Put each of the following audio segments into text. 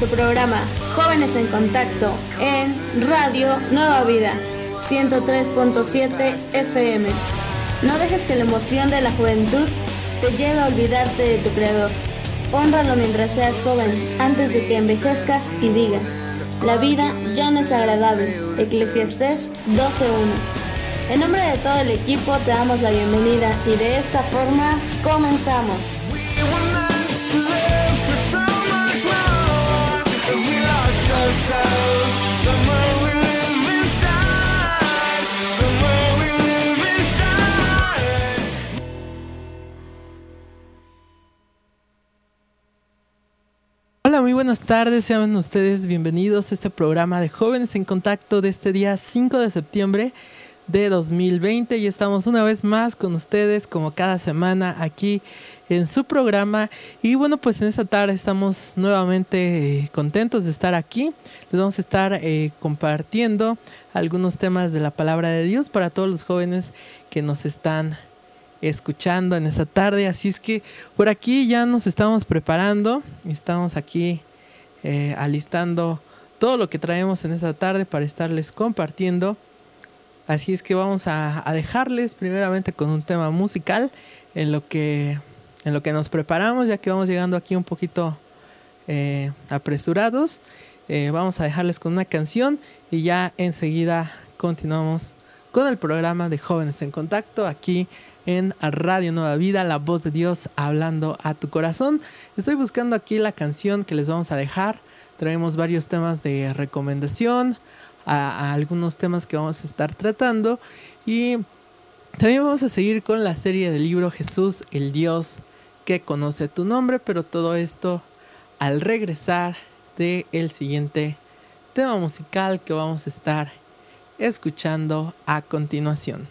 Tu programa Jóvenes en Contacto en Radio Nueva Vida 103.7 FM. No dejes que la emoción de la juventud te lleve a olvidarte de tu creador. Honralo mientras seas joven, antes de que envejezcas y digas, la vida ya no es agradable. Eclesiastés 12.1. En nombre de todo el equipo te damos la bienvenida y de esta forma comenzamos. Hola, muy buenas tardes, sean ustedes bienvenidos a este programa de Jóvenes en Contacto de este día 5 de septiembre de 2020 y estamos una vez más con ustedes como cada semana aquí en su programa y bueno pues en esta tarde estamos nuevamente eh, contentos de estar aquí les vamos a estar eh, compartiendo algunos temas de la palabra de Dios para todos los jóvenes que nos están escuchando en esta tarde. Así es que por aquí ya nos estamos preparando, estamos aquí eh, alistando todo lo que traemos en esta tarde para estarles compartiendo. Así es que vamos a, dejarles primeramente con un tema musical en lo que en lo que nos preparamos, ya que vamos llegando aquí un poquito eh, apresurados. Eh, vamos a dejarles con una canción y ya enseguida continuamos con el programa de Jóvenes en Contacto aquí en Radio Nueva Vida, la voz de Dios hablando a tu corazón. Estoy buscando aquí la canción que les vamos a dejar. Traemos varios temas de recomendación, a, algunos temas que vamos a estar tratando y también vamos a seguir con la serie del libro Jesús, el Dios que conoce tu nombre, pero todo esto al regresar del el siguiente tema musical que vamos a estar escuchando a continuación.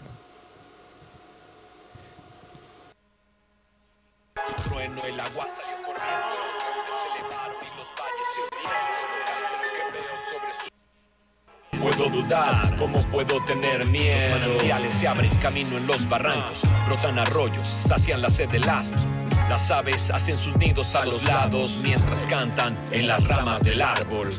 Puedo dudar? ¿Cómo puedo tener miedo? Los manantiales se abren camino en los barrancos, brotan arroyos, sacian la sed del astro. Las aves hacen sus nidos a los lados mientras cantan en las ramas del árbol.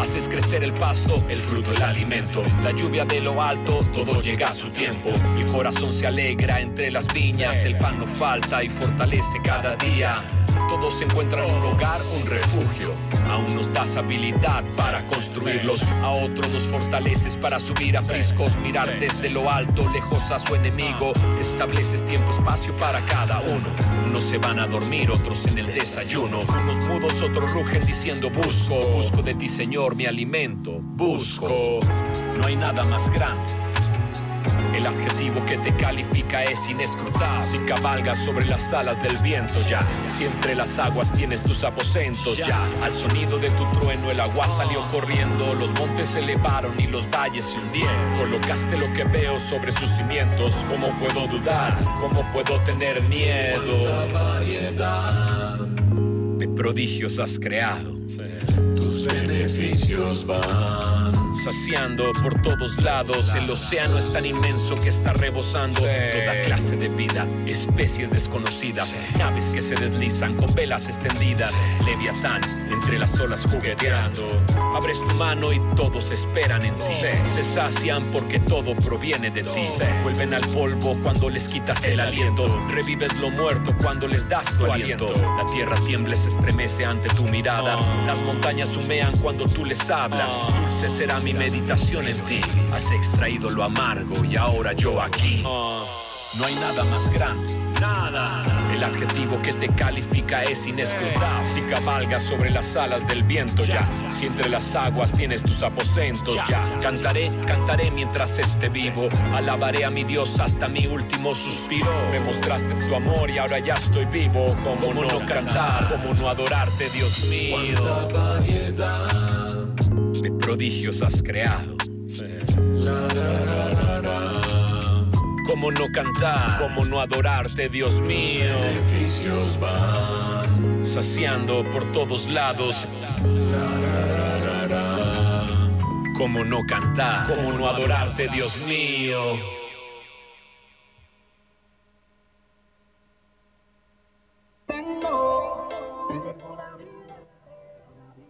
Haces crecer el pasto, el fruto, el alimento. La lluvia de lo alto, todo llega a su tiempo. El corazón se alegra entre las viñas, el pan no falta y fortalece cada día. Todos encuentran un hogar, un refugio. A unos das habilidad para construirlos, a otros los fortaleces para subir a priscos, mirar desde lo alto, lejos a su enemigo. Estableces tiempo, espacio para cada uno. Unos se van a dormir, otros en el desayuno. Unos mudos, otros rugen diciendo busco, busco de ti Señor mi alimento, busco. No hay nada más grande el adjetivo que te califica es inescrutable. Si cabalgas sobre las alas del viento ya, si entre las aguas tienes tus aposentos ya, al sonido de tu trueno el agua salió corriendo, los montes se elevaron y los valles se hundieron. Colocaste lo que veo sobre sus cimientos, ¿cómo puedo dudar? ¿Cómo puedo tener miedo? variedad de prodigios has creado. Tus beneficios van saciando por todos lados. El océano es tan inmenso que está rebosando toda clase de vida, especies desconocidas, naves que se deslizan con velas extendidas. Leviatán entre las olas jugueteando. Abres tu mano y todos esperan en ti. Se sacian porque todo proviene de ti. Vuelven al polvo cuando les quitas el aliento. Revives lo muerto cuando les das tu aliento. La tierra tiembla, se estremece ante tu mirada. Las montañas humean cuando tú les hablas. Dulce será mi meditación en ti. Has extraído lo amargo y ahora yo aquí. No hay nada más grande. Nada. El adjetivo que te califica es inescrutable. Si cabalgas sobre las alas del viento ya. Si entre las aguas tienes tus aposentos ya. Cantaré, cantaré mientras esté vivo. Alabaré a mi Dios hasta mi último suspiro. Me mostraste tu amor y ahora ya estoy vivo. Como no cantar, como no adorarte, Dios mío. Cuánta variedad de prodigios has creado. ¿Cómo no cantar? ¿Cómo no adorarte, Dios mío? beneficios van saciando por todos lados. ¿Cómo no cantar? ¿Cómo no adorarte, Dios mío?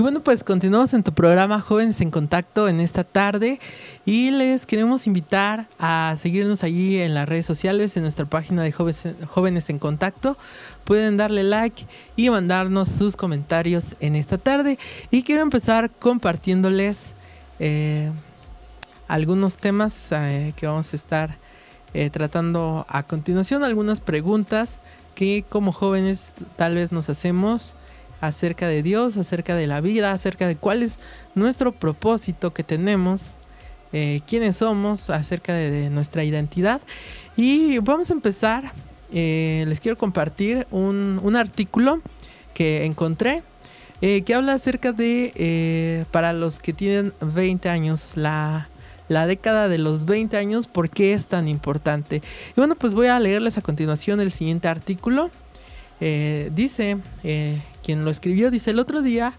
Bueno, pues continuamos en tu programa Jóvenes en Contacto en esta tarde y les queremos invitar a seguirnos allí en las redes sociales, en nuestra página de Jóvenes, en Contacto. Pueden darle like y mandarnos sus comentarios en esta tarde. Y quiero empezar compartiéndoles eh, algunos temas eh, que vamos a estar eh, tratando a continuación, algunas preguntas que como jóvenes tal vez nos hacemos acerca de Dios, acerca de la vida, acerca de cuál es nuestro propósito que tenemos, eh, quiénes somos, acerca de, nuestra identidad. Y vamos a empezar. Eh, les quiero compartir un, artículo que encontré eh, que habla acerca de, para los que tienen 20 años, la, la década de los 20 años, por qué es tan importante. Y bueno, pues voy a leerles a continuación el siguiente artículo. Dice quien lo escribió, dice, el otro día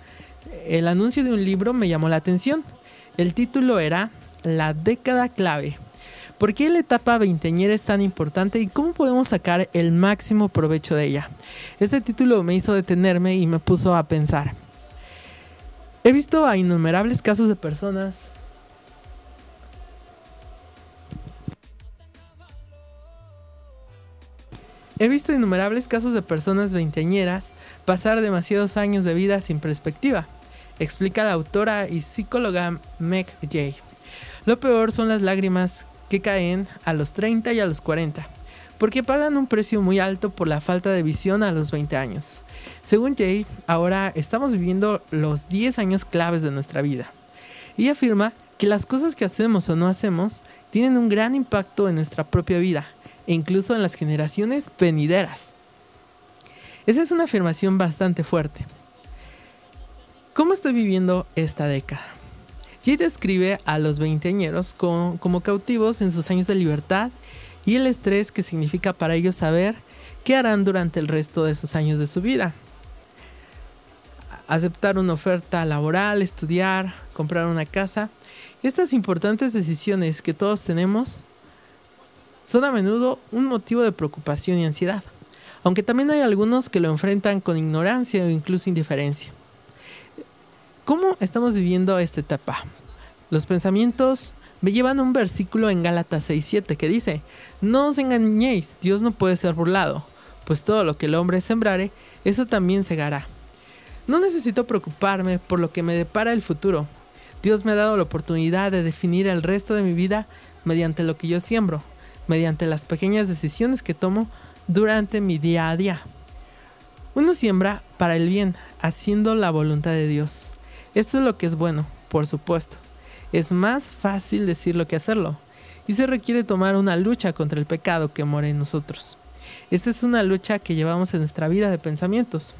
el anuncio de un libro me llamó la atención. El título era La década clave. ¿Por qué la etapa veinteañera es tan importante y cómo podemos sacar el máximo provecho de ella? Este título me hizo detenerme y me puso a pensar. He visto a innumerables casos de personas He visto innumerables casos de personas veinteañeras pasar demasiados años de vida sin perspectiva, explica la autora y psicóloga Meg Jay. Lo peor son las lágrimas que caen a los 30 y a los 40, porque pagan un precio muy alto por la falta de visión a los 20 años. Según Jay, ahora estamos viviendo los 10 años claves de nuestra vida. Y afirma que las cosas que hacemos o no hacemos tienen un gran impacto en nuestra propia vida e incluso en las generaciones venideras. Esa es una afirmación bastante fuerte. ¿Cómo estoy viviendo esta década? Jay describe a los veinteañeros como, cautivos en sus años de libertad y el estrés que significa para ellos saber qué harán durante el resto de sus años de su vida. Aceptar una oferta laboral, estudiar, comprar una casa. Estas importantes decisiones que todos tenemos son a menudo un motivo de preocupación y ansiedad, aunque también hay algunos que lo enfrentan con ignorancia o incluso indiferencia. ¿Cómo estamos viviendo esta etapa? Los pensamientos me llevan a un versículo en Gálatas 6:7 que dice, No os engañéis, Dios no puede ser burlado, pues todo lo que el hombre sembrare, eso también segará. No necesito preocuparme por lo que me depara el futuro. Dios me ha dado la oportunidad de definir el resto de mi vida mediante lo que yo siembro mediante las pequeñas decisiones que tomo durante mi día a día. Uno siembra para el bien, haciendo la voluntad de Dios. Esto es lo que es bueno, por supuesto. Es más fácil decirlo que hacerlo, y se requiere tomar una lucha contra el pecado que mora en nosotros. Esta es una lucha que llevamos en nuestra vida de pensamientos.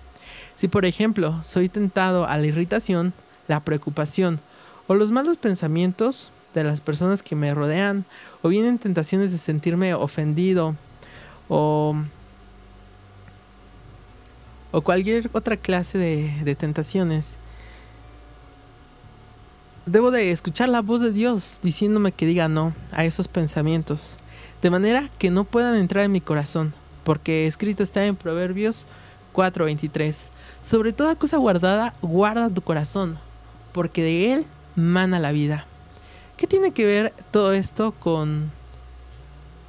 Si por ejemplo soy tentado a la irritación, la preocupación o los malos pensamientos, de las personas que me rodean o vienen tentaciones de sentirme ofendido o, o cualquier otra clase de, de tentaciones. Debo de escuchar la voz de Dios diciéndome que diga no a esos pensamientos, de manera que no puedan entrar en mi corazón, porque escrito está en Proverbios 4:23. Sobre toda cosa guardada, guarda tu corazón, porque de él mana la vida. ¿Qué tiene que ver todo esto con,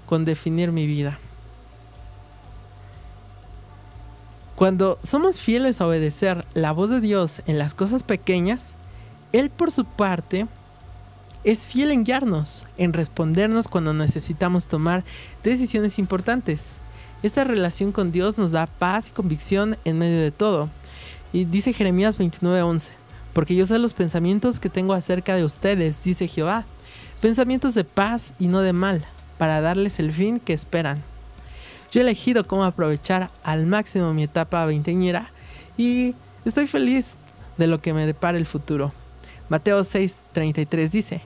con definir mi vida? Cuando somos fieles a obedecer la voz de Dios en las cosas pequeñas, Él por su parte es fiel en guiarnos, en respondernos cuando necesitamos tomar decisiones importantes. Esta relación con Dios nos da paz y convicción en medio de todo. Y dice Jeremías 29:11, porque yo sé los pensamientos que tengo acerca de ustedes, dice Jehová, pensamientos de paz y no de mal, para darles el fin que esperan. Yo he elegido cómo aprovechar al máximo mi etapa veinteñera y estoy feliz de lo que me depara el futuro. Mateo 6:33 dice,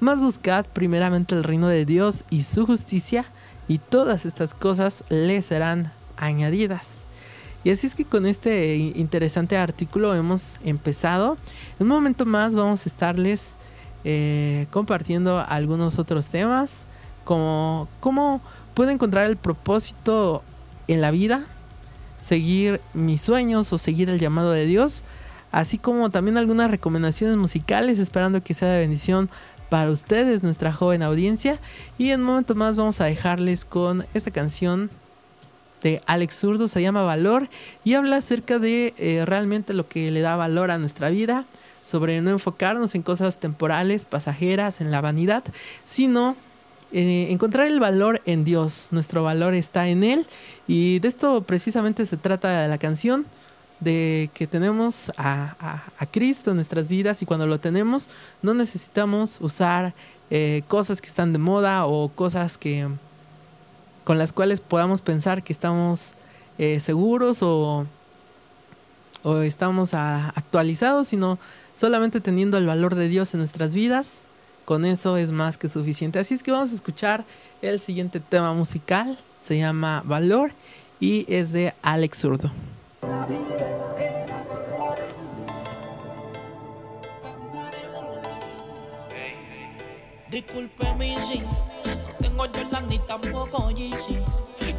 Mas buscad primeramente el reino de Dios y su justicia, y todas estas cosas le serán añadidas. Y así es que con este interesante artículo hemos empezado. En un momento más vamos a estarles eh, compartiendo algunos otros temas, como cómo puedo encontrar el propósito en la vida, seguir mis sueños o seguir el llamado de Dios. así como también algunas recomendaciones musicales, esperando que sea de bendición para ustedes, nuestra joven audiencia. Y en un momento más vamos a dejarles con esta canción de Alex Zurdo, se llama Valor y habla acerca de eh, realmente lo que le da valor a nuestra vida, sobre no enfocarnos en cosas temporales, pasajeras, en la vanidad, sino eh, encontrar el valor en Dios. Nuestro valor está en Él y de esto precisamente se trata la canción de que tenemos a, Cristo en nuestras vidas y cuando lo tenemos no necesitamos usar eh, cosas que están de moda o cosas que con las cuales podamos pensar que estamos eh, seguros o, o estamos actualizados, sino solamente teniendo el valor de Dios en nuestras vidas, con eso es más que suficiente. Así es que vamos a escuchar el siguiente tema musical, se llama Valor y es de Alex Zurdo. Disculpe mi tengo Jordan ni tampoco Yeezy.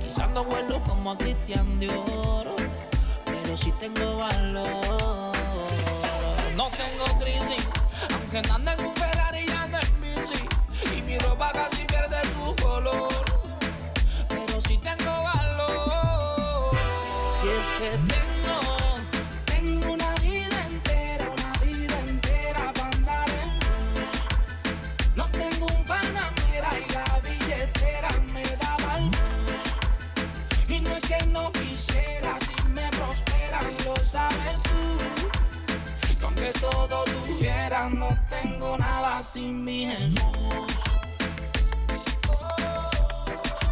Quizás no vuelo como a Cristian de Oro, pero sí tengo valor. No tengo crisis, aunque ande en un Ferrari y ande en bici. Y mi ropa casi pierde su color, pero sí tengo valor. Y es que tengo todo tuviera, no tengo nada sin mi Jesús.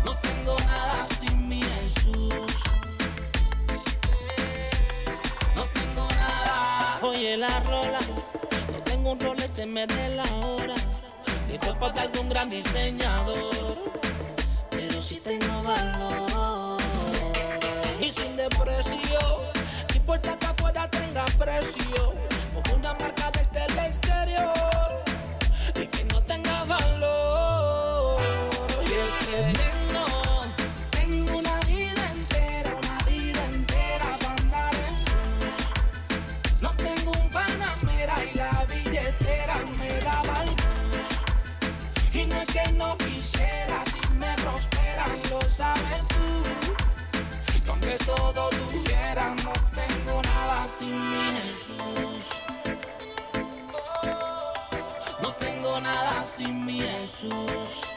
No tengo nada sin mi Jesús. No tengo nada. Oye la rola, no tengo un rolete, me dé la hora. Ni para de un gran diseñador, pero sí tengo valor. Y sin depresión, no importa que afuera tenga precio una marca desde el exterior y que no tenga valor. Y es que tengo, tengo una vida entera, una vida entera para andar en. No tengo un panamera y la billetera me daba luz. Y no es que no quisiera, si me prosperan, lo sabes tú. Y aunque todo tuviera, no tengo sin mi Jesús. nada sin mi Jesús.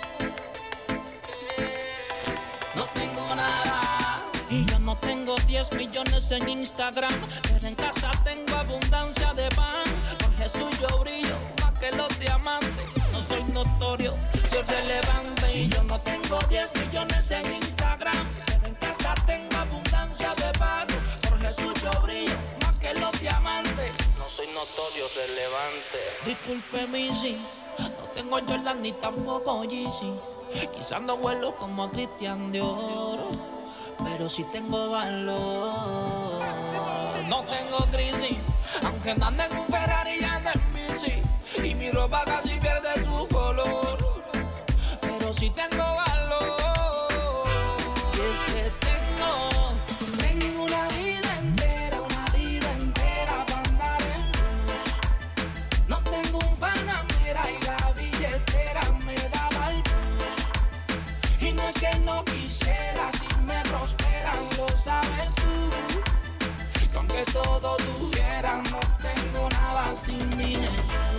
No tengo nada. Y yo no tengo 10 millones en Instagram, pero en casa tengo abundancia de pan. Por Jesús yo brillo más que los diamantes. No soy notorio, soy relevante. Y yo no tengo 10 millones en Instagram, pero en casa tengo abundancia de pan. Por Jesús yo brillo notorio, relevante. Disculpe mi no tengo Jordan ni tampoco Yeezy. Quizás no vuelo como a Cristian de Oro, pero sí tengo valor. No tengo crisis, aunque ande en un Ferrari y ande en bici. Y mi ropa casi pierde su color, pero sí tengo valor. Todo tuviera, no tengo nada sin mi Jesús.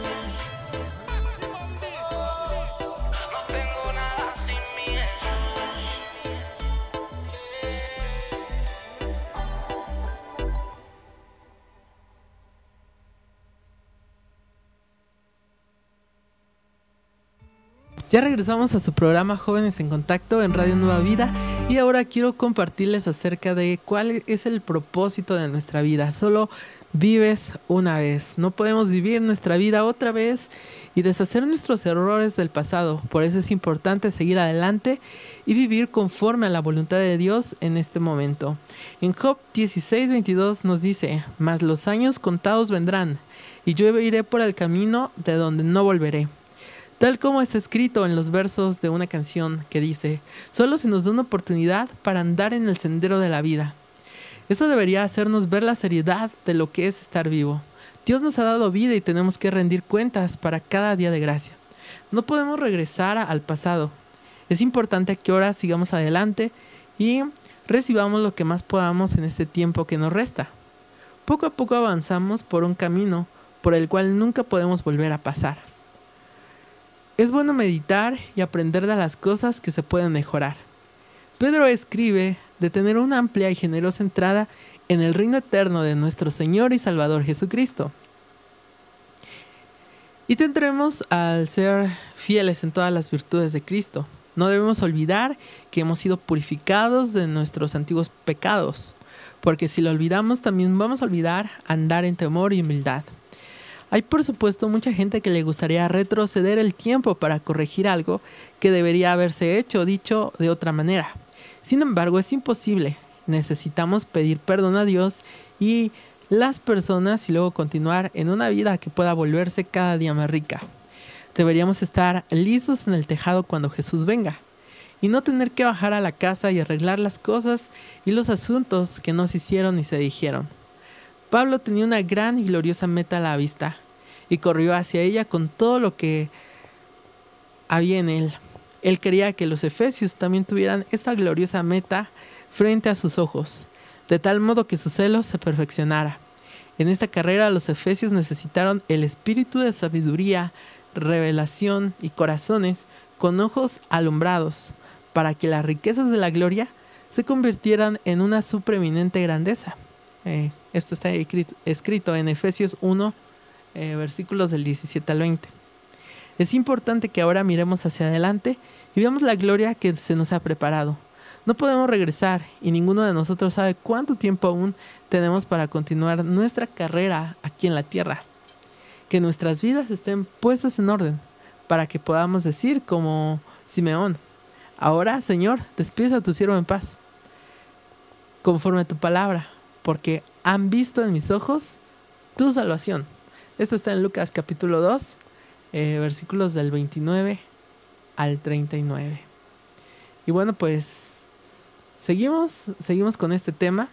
Ya regresamos a su programa Jóvenes en Contacto en Radio Nueva Vida y ahora quiero compartirles acerca de cuál es el propósito de nuestra vida. Solo vives una vez. No podemos vivir nuestra vida otra vez y deshacer nuestros errores del pasado. Por eso es importante seguir adelante y vivir conforme a la voluntad de Dios en este momento. En Job 16:22 nos dice, mas los años contados vendrán y yo iré por el camino de donde no volveré tal como está escrito en los versos de una canción que dice, solo se nos da una oportunidad para andar en el sendero de la vida. Esto debería hacernos ver la seriedad de lo que es estar vivo. Dios nos ha dado vida y tenemos que rendir cuentas para cada día de gracia. No podemos regresar al pasado. Es importante que ahora sigamos adelante y recibamos lo que más podamos en este tiempo que nos resta. Poco a poco avanzamos por un camino por el cual nunca podemos volver a pasar. Es bueno meditar y aprender de las cosas que se pueden mejorar. Pedro escribe de tener una amplia y generosa entrada en el reino eterno de nuestro Señor y Salvador Jesucristo. Y tendremos al ser fieles en todas las virtudes de Cristo. No debemos olvidar que hemos sido purificados de nuestros antiguos pecados, porque si lo olvidamos también vamos a olvidar andar en temor y humildad. Hay por supuesto mucha gente que le gustaría retroceder el tiempo para corregir algo que debería haberse hecho o dicho de otra manera. Sin embargo, es imposible. Necesitamos pedir perdón a Dios y las personas y luego continuar en una vida que pueda volverse cada día más rica. Deberíamos estar listos en el tejado cuando Jesús venga y no tener que bajar a la casa y arreglar las cosas y los asuntos que no se hicieron ni se dijeron. Pablo tenía una gran y gloriosa meta a la vista y corrió hacia ella con todo lo que había en él. Él quería que los efesios también tuvieran esta gloriosa meta frente a sus ojos de tal modo que su celo se perfeccionara. En esta carrera los efesios necesitaron el espíritu de sabiduría, revelación y corazones con ojos alumbrados, para que las riquezas de la gloria se convirtieran en una supreeminente grandeza. Eh, esto está escrito en Efesios 1, eh, versículos del 17 al 20. Es importante que ahora miremos hacia adelante y veamos la gloria que se nos ha preparado. No podemos regresar y ninguno de nosotros sabe cuánto tiempo aún tenemos para continuar nuestra carrera aquí en la tierra. Que nuestras vidas estén puestas en orden para que podamos decir como Simeón, ahora Señor, despides a tu siervo en paz, conforme a tu palabra, porque han visto en mis ojos tu salvación. Esto está en Lucas capítulo 2, eh, versículos del 29 al 39. Y bueno, pues Seguimos, seguimos con este tema.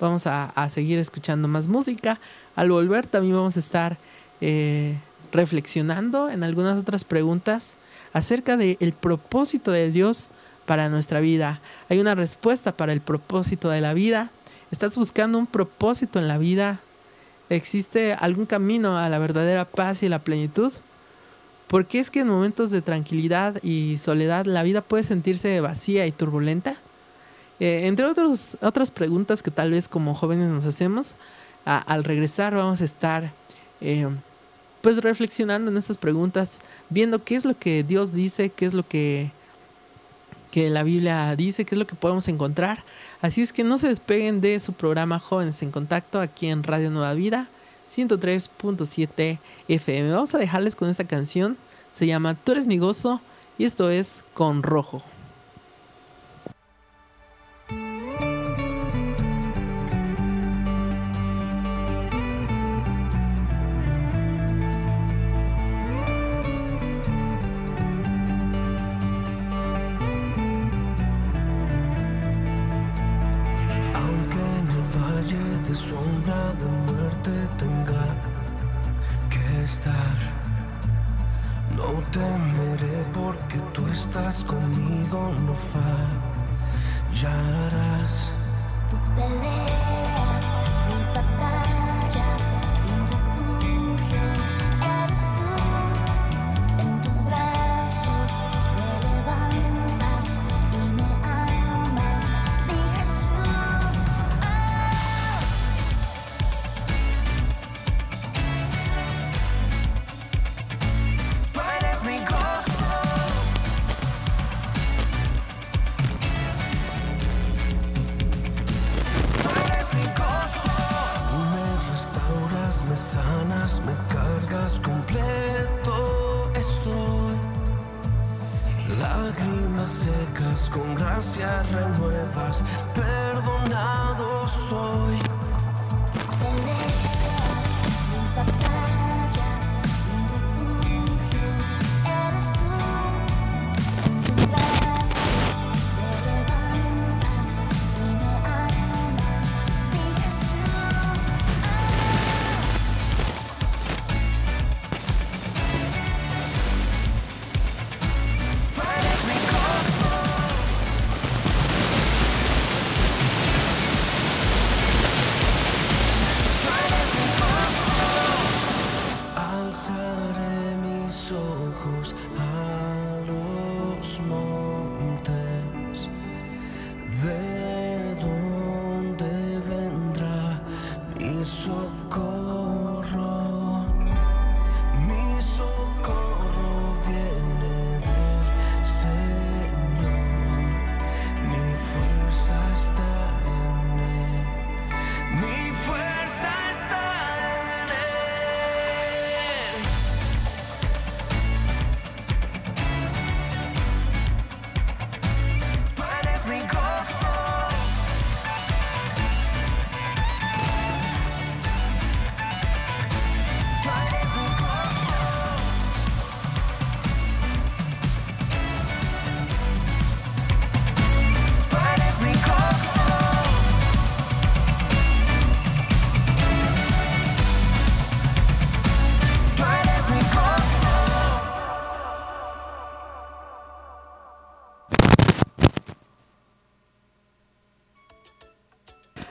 Vamos a, seguir escuchando más música. Al volver también vamos a estar eh, reflexionando en algunas otras preguntas acerca del propósito de Dios para nuestra vida. Hay una respuesta para el propósito de la vida. ¿Estás buscando un propósito en la vida? ¿Existe algún camino a la verdadera paz y la plenitud? Porque es que en momentos de tranquilidad y soledad la vida puede sentirse vacía y turbulenta? Eh, entre otras preguntas que tal vez como jóvenes nos hacemos, al regresar vamos a estar eh, pues reflexionando en estas preguntas, viendo qué es lo que Dios dice, qué es lo que, que la Biblia dice, qué es lo que podemos encontrar. Así es que no se despeguen de su programa Jóvenes en Contacto aquí en Radio Nueva Vida 103.7 FM. Vamos a dejarles con esta canción, se llama Tú eres mi gozo y esto es Con Rojo.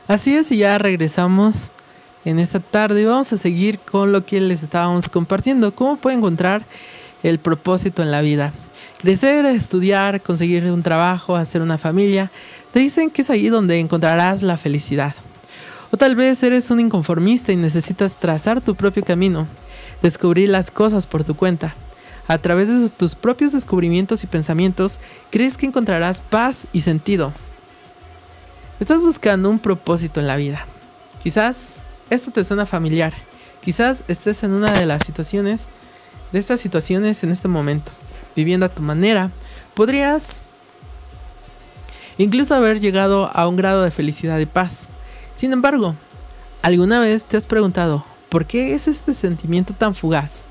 Así es, y ya regresamos en esta tarde y vamos a seguir con lo que les estábamos compartiendo. ¿Cómo puede encontrar el propósito en la vida? Crecer, estudiar, conseguir un trabajo, hacer una familia. Te dicen que es ahí donde encontrarás la felicidad. O tal vez eres un inconformista y necesitas trazar tu propio camino, descubrir las cosas por tu cuenta. A través de tus propios descubrimientos y pensamientos, crees que encontrarás paz y sentido. Estás buscando un propósito en la vida. Quizás esto te suena familiar. Quizás estés en una de las situaciones, de estas situaciones en este momento, viviendo a tu manera. Podrías incluso haber llegado a un grado de felicidad y paz. Sin embargo, ¿alguna vez te has preguntado por qué es este sentimiento tan fugaz?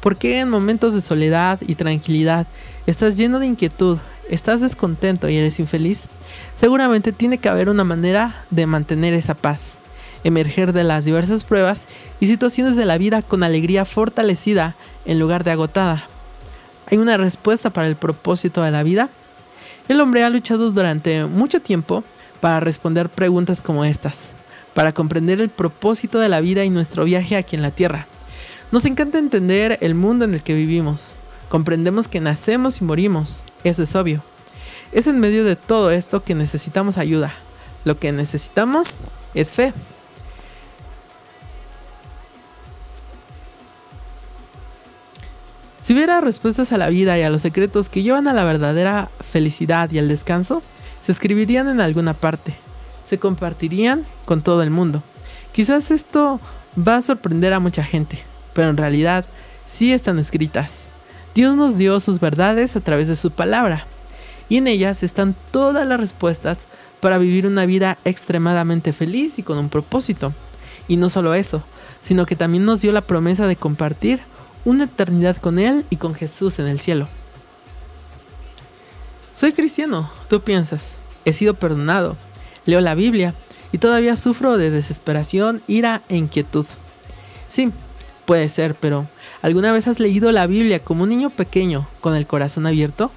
¿Por qué en momentos de soledad y tranquilidad estás lleno de inquietud, estás descontento y eres infeliz? Seguramente tiene que haber una manera de mantener esa paz, emerger de las diversas pruebas y situaciones de la vida con alegría fortalecida en lugar de agotada. ¿Hay una respuesta para el propósito de la vida? El hombre ha luchado durante mucho tiempo para responder preguntas como estas, para comprender el propósito de la vida y nuestro viaje aquí en la Tierra. Nos encanta entender el mundo en el que vivimos. Comprendemos que nacemos y morimos, eso es obvio. Es en medio de todo esto que necesitamos ayuda. Lo que necesitamos es fe. Si hubiera respuestas a la vida y a los secretos que llevan a la verdadera felicidad y al descanso, se escribirían en alguna parte, se compartirían con todo el mundo. Quizás esto va a sorprender a mucha gente, pero en realidad sí están escritas. Dios nos dio sus verdades a través de su palabra, y en ellas están todas las respuestas para vivir una vida extremadamente feliz y con un propósito. Y no solo eso, sino que también nos dio la promesa de compartir una eternidad con Él y con Jesús en el cielo. Soy cristiano, tú piensas. He sido perdonado. Leo la Biblia y todavía sufro de desesperación, ira e inquietud. Sí, puede ser, pero ¿alguna vez has leído la Biblia como un niño pequeño con el corazón abierto?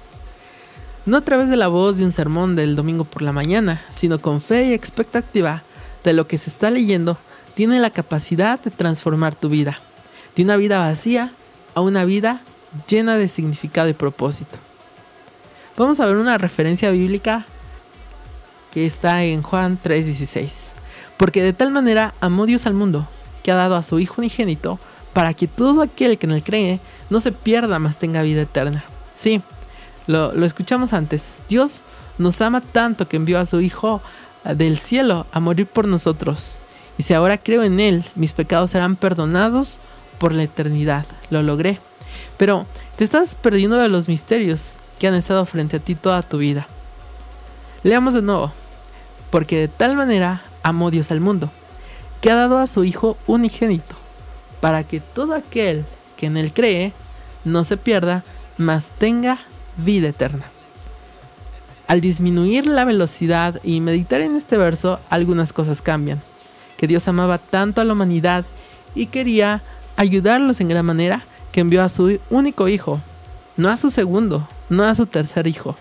No a través de la voz de un sermón del domingo por la mañana, sino con fe y expectativa de lo que se está leyendo, tiene la capacidad de transformar tu vida. De una vida vacía a una vida llena de significado y propósito. Vamos a ver una referencia bíblica que está en Juan 3:16. Porque de tal manera amó Dios al mundo, que ha dado a su Hijo unigénito, para que todo aquel que en él cree no se pierda, mas tenga vida eterna. Sí, lo, lo escuchamos antes. Dios nos ama tanto que envió a su Hijo del cielo a morir por nosotros. Y si ahora creo en Él, mis pecados serán perdonados por la eternidad. Lo logré. Pero te estás perdiendo de los misterios que han estado frente a ti toda tu vida. Leamos de nuevo. Porque de tal manera amó Dios al mundo, que ha dado a su Hijo unigénito, para que todo aquel que en él cree no se pierda, mas tenga vida eterna. Al disminuir la velocidad y meditar en este verso, algunas cosas cambian. Que Dios amaba tanto a la humanidad y quería ayudarlos en gran manera que envió a su único hijo, no a su segundo, no a su tercer hijo,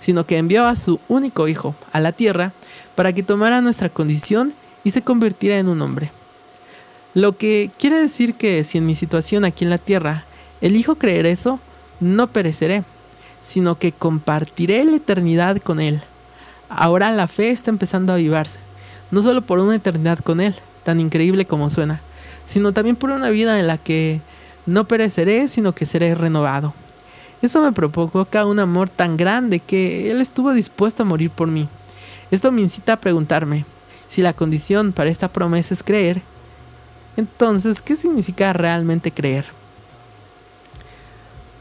sino que envió a su único hijo a la tierra para que tomara nuestra condición y se convirtiera en un hombre. Lo que quiere decir que si en mi situación aquí en la tierra elijo creer eso, no pereceré, sino que compartiré la eternidad con Él. Ahora la fe está empezando a avivarse, no solo por una eternidad con Él, tan increíble como suena, sino también por una vida en la que no pereceré, sino que seré renovado. Eso me provoca un amor tan grande que Él estuvo dispuesto a morir por mí. Esto me incita a preguntarme, si la condición para esta promesa es creer, entonces, ¿qué significa realmente creer?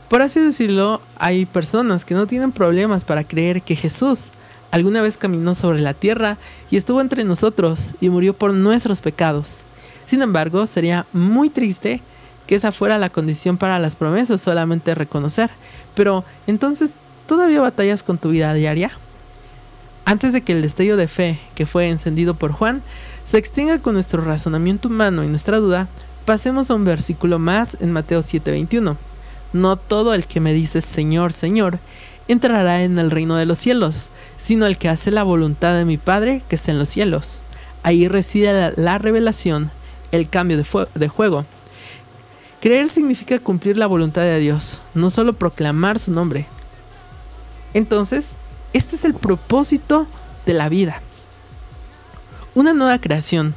Por así decirlo, hay personas que no tienen problemas para creer que Jesús alguna vez caminó sobre la tierra y estuvo entre nosotros y murió por nuestros pecados. Sin embargo, sería muy triste que esa fuera la condición para las promesas, solamente reconocer. Pero entonces, ¿todavía batallas con tu vida diaria? Antes de que el destello de fe que fue encendido por Juan se extinga con nuestro razonamiento humano y nuestra duda, pasemos a un versículo más en Mateo 7:21. No todo el que me dice Señor, Señor, entrará en el reino de los cielos, sino el que hace la voluntad de mi Padre que está en los cielos. Ahí reside la, revelación, el cambio de, de juego. Creer significa cumplir la voluntad de Dios, no solo proclamar su nombre. Entonces, este es el propósito de la vida. Una nueva creación.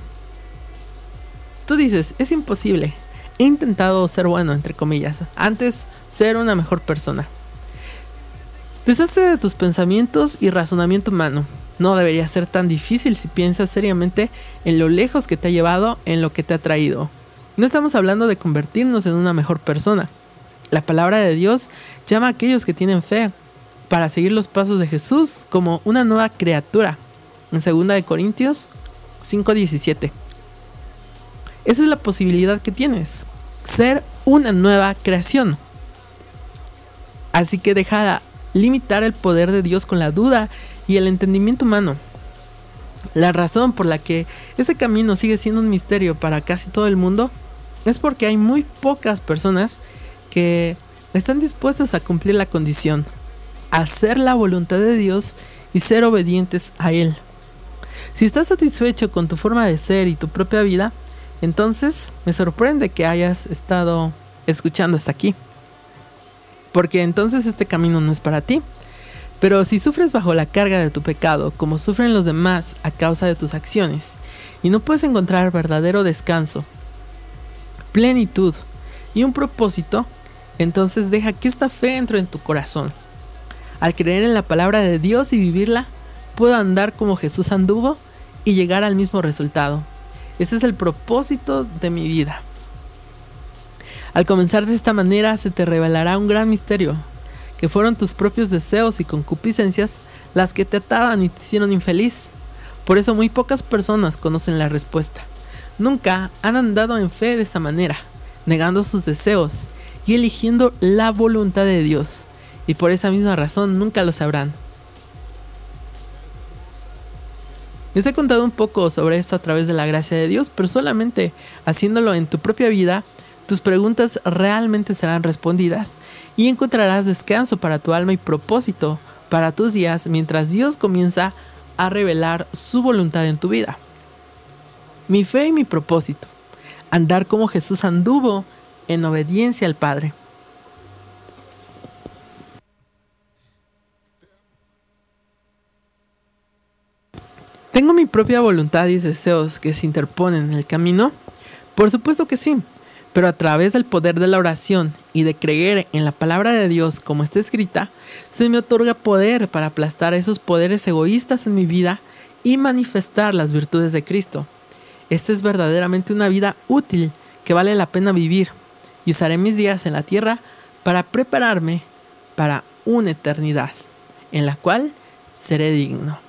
Tú dices, es imposible. He intentado ser bueno, entre comillas, antes ser una mejor persona. Deshazte de tus pensamientos y razonamiento humano. No debería ser tan difícil si piensas seriamente en lo lejos que te ha llevado, en lo que te ha traído. No estamos hablando de convertirnos en una mejor persona. La palabra de Dios llama a aquellos que tienen fe para seguir los pasos de Jesús como una nueva criatura. En 2 Corintios 5:17. Esa es la posibilidad que tienes. Ser una nueva creación. Así que deja limitar el poder de Dios con la duda y el entendimiento humano. La razón por la que este camino sigue siendo un misterio para casi todo el mundo es porque hay muy pocas personas que están dispuestas a cumplir la condición, hacer la voluntad de Dios y ser obedientes a Él. Si estás satisfecho con tu forma de ser y tu propia vida, entonces me sorprende que hayas estado escuchando hasta aquí. Porque entonces este camino no es para ti. Pero si sufres bajo la carga de tu pecado, como sufren los demás a causa de tus acciones, y no puedes encontrar verdadero descanso, plenitud y un propósito, entonces deja que esta fe entre en tu corazón. Al creer en la palabra de Dios y vivirla, puedo andar como Jesús anduvo y llegar al mismo resultado. Este es el propósito de mi vida. Al comenzar de esta manera se te revelará un gran misterio, que fueron tus propios deseos y concupiscencias las que te ataban y te hicieron infeliz. Por eso muy pocas personas conocen la respuesta. Nunca han andado en fe de esa manera, negando sus deseos y eligiendo la voluntad de Dios. Y por esa misma razón nunca lo sabrán. Les he contado un poco sobre esto a través de la gracia de Dios, pero solamente haciéndolo en tu propia vida tus preguntas realmente serán respondidas y encontrarás descanso para tu alma y propósito para tus días mientras Dios comienza a revelar su voluntad en tu vida. Mi fe y mi propósito. Andar como Jesús anduvo en obediencia al Padre. ¿Tengo mi propia voluntad y deseos que se interponen en el camino? Por supuesto que sí. Pero a través del poder de la oración y de creer en la palabra de Dios como está escrita, se me otorga poder para aplastar esos poderes egoístas en mi vida y manifestar las virtudes de Cristo. Esta es verdaderamente una vida útil que vale la pena vivir y usaré mis días en la tierra para prepararme para una eternidad en la cual seré digno.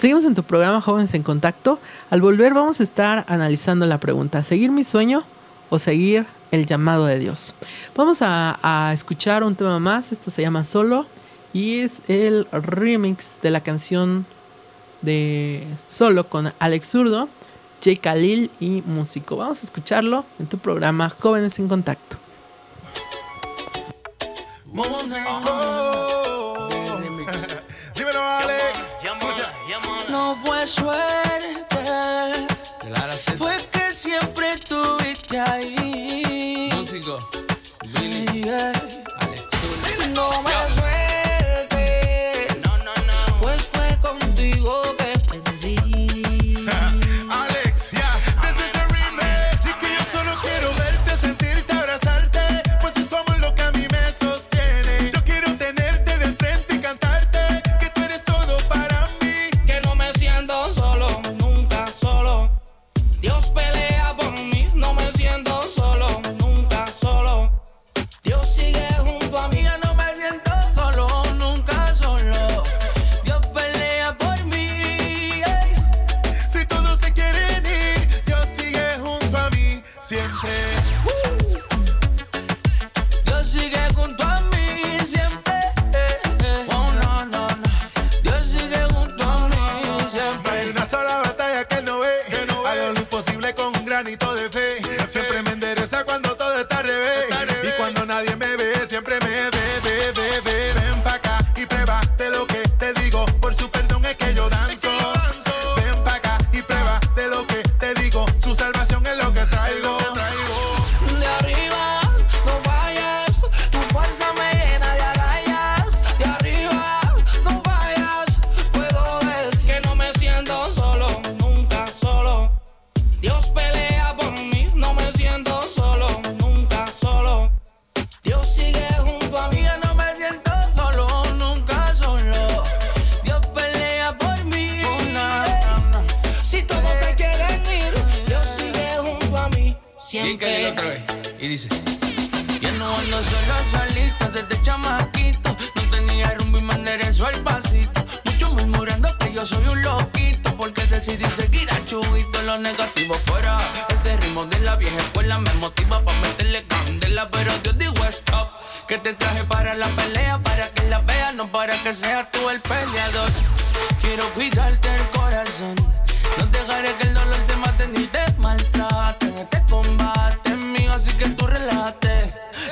Seguimos en tu programa Jóvenes en Contacto. Al volver vamos a estar analizando la pregunta, ¿seguir mi sueño o seguir el llamado de Dios? Vamos a, escuchar un tema más, esto se llama Solo y es el remix de la canción de Solo con Alex Zurdo, Jay Khalil y músico. Vamos a escucharlo en tu programa Jóvenes en Contacto. No fue suerte, fue que siempre estuviste ahí.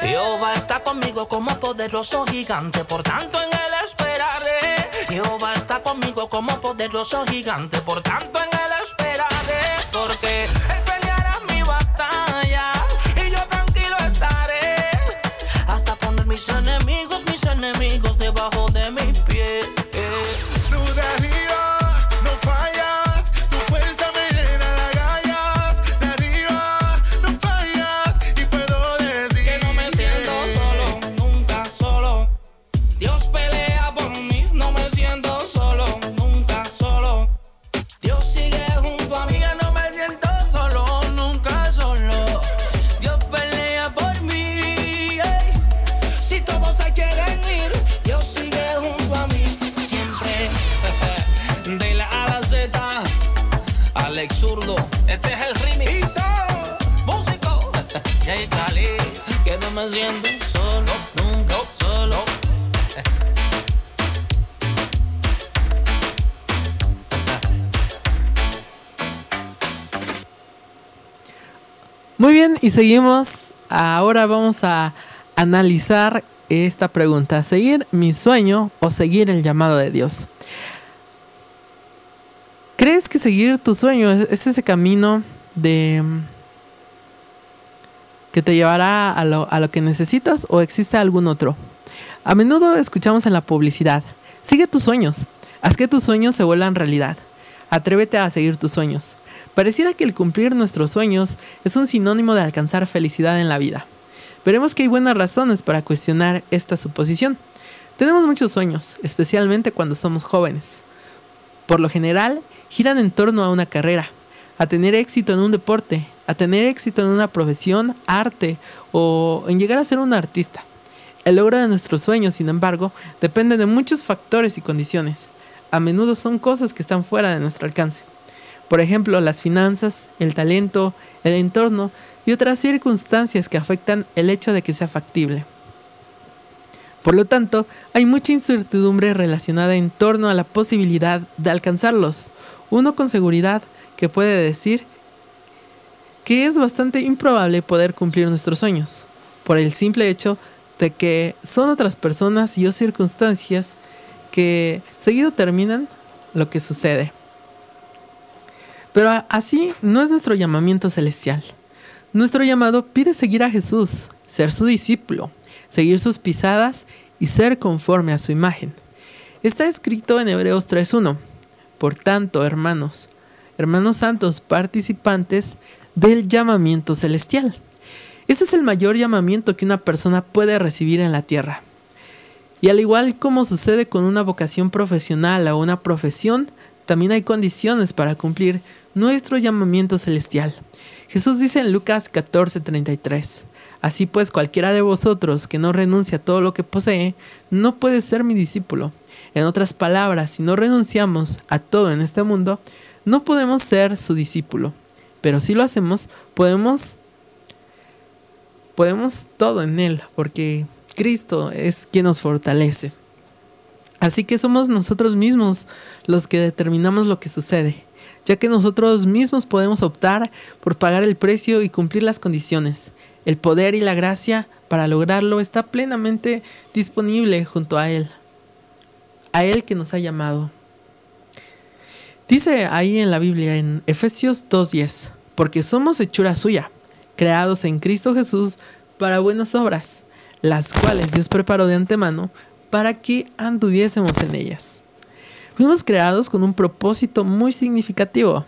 Jehová está conmigo como poderoso gigante, por tanto en él esperaré. Jehová está conmigo como poderoso gigante, por tanto en él esperaré. Porque él peleará mi batalla y yo tranquilo estaré. Hasta poner mis enemigos, mis enemigos debajo solo, nunca solo. Muy bien, y seguimos. Ahora vamos a analizar esta pregunta. ¿Seguir mi sueño o seguir el llamado de Dios? ¿Crees que seguir tu sueño es ese camino de que te llevará a lo, a lo que necesitas o existe algún otro? A menudo escuchamos en la publicidad, sigue tus sueños, haz que tus sueños se vuelvan realidad, atrévete a seguir tus sueños. Pareciera que el cumplir nuestros sueños es un sinónimo de alcanzar felicidad en la vida. Veremos que hay buenas razones para cuestionar esta suposición. Tenemos muchos sueños, especialmente cuando somos jóvenes. Por lo general, giran en torno a una carrera, a tener éxito en un deporte, a tener éxito en una profesión, arte o en llegar a ser un artista. El logro de nuestros sueños, sin embargo, depende de muchos factores y condiciones. A menudo son cosas que están fuera de nuestro alcance. Por ejemplo, las finanzas, el talento, el entorno y otras circunstancias que afectan el hecho de que sea factible. Por lo tanto, hay mucha incertidumbre relacionada en torno a la posibilidad de alcanzarlos. Uno con seguridad que puede decir que es bastante improbable poder cumplir nuestros sueños, por el simple hecho de que son otras personas y o circunstancias que seguido terminan lo que sucede. Pero así no es nuestro llamamiento celestial. Nuestro llamado pide seguir a Jesús, ser su discípulo, seguir sus pisadas y ser conforme a su imagen. Está escrito en Hebreos 3.1. Por tanto, hermanos, hermanos santos, participantes del llamamiento celestial. Este es el mayor llamamiento que una persona puede recibir en la tierra. Y al igual como sucede con una vocación profesional o una profesión, también hay condiciones para cumplir nuestro llamamiento celestial. Jesús dice en Lucas 14:33, Así pues cualquiera de vosotros que no renuncia a todo lo que posee, no puede ser mi discípulo. En otras palabras, si no renunciamos a todo en este mundo, no podemos ser su discípulo. Pero si lo hacemos, podemos podemos todo en Él, porque Cristo es quien nos fortalece. Así que somos nosotros mismos los que determinamos lo que sucede, ya que nosotros mismos podemos optar por pagar el precio y cumplir las condiciones. El poder y la gracia para lograrlo está plenamente disponible junto a Él, a Él que nos ha llamado. Dice ahí en la Biblia, en Efesios 2.10, porque somos hechura suya, creados en Cristo Jesús para buenas obras, las cuales Dios preparó de antemano para que anduviésemos en ellas. Fuimos creados con un propósito muy significativo.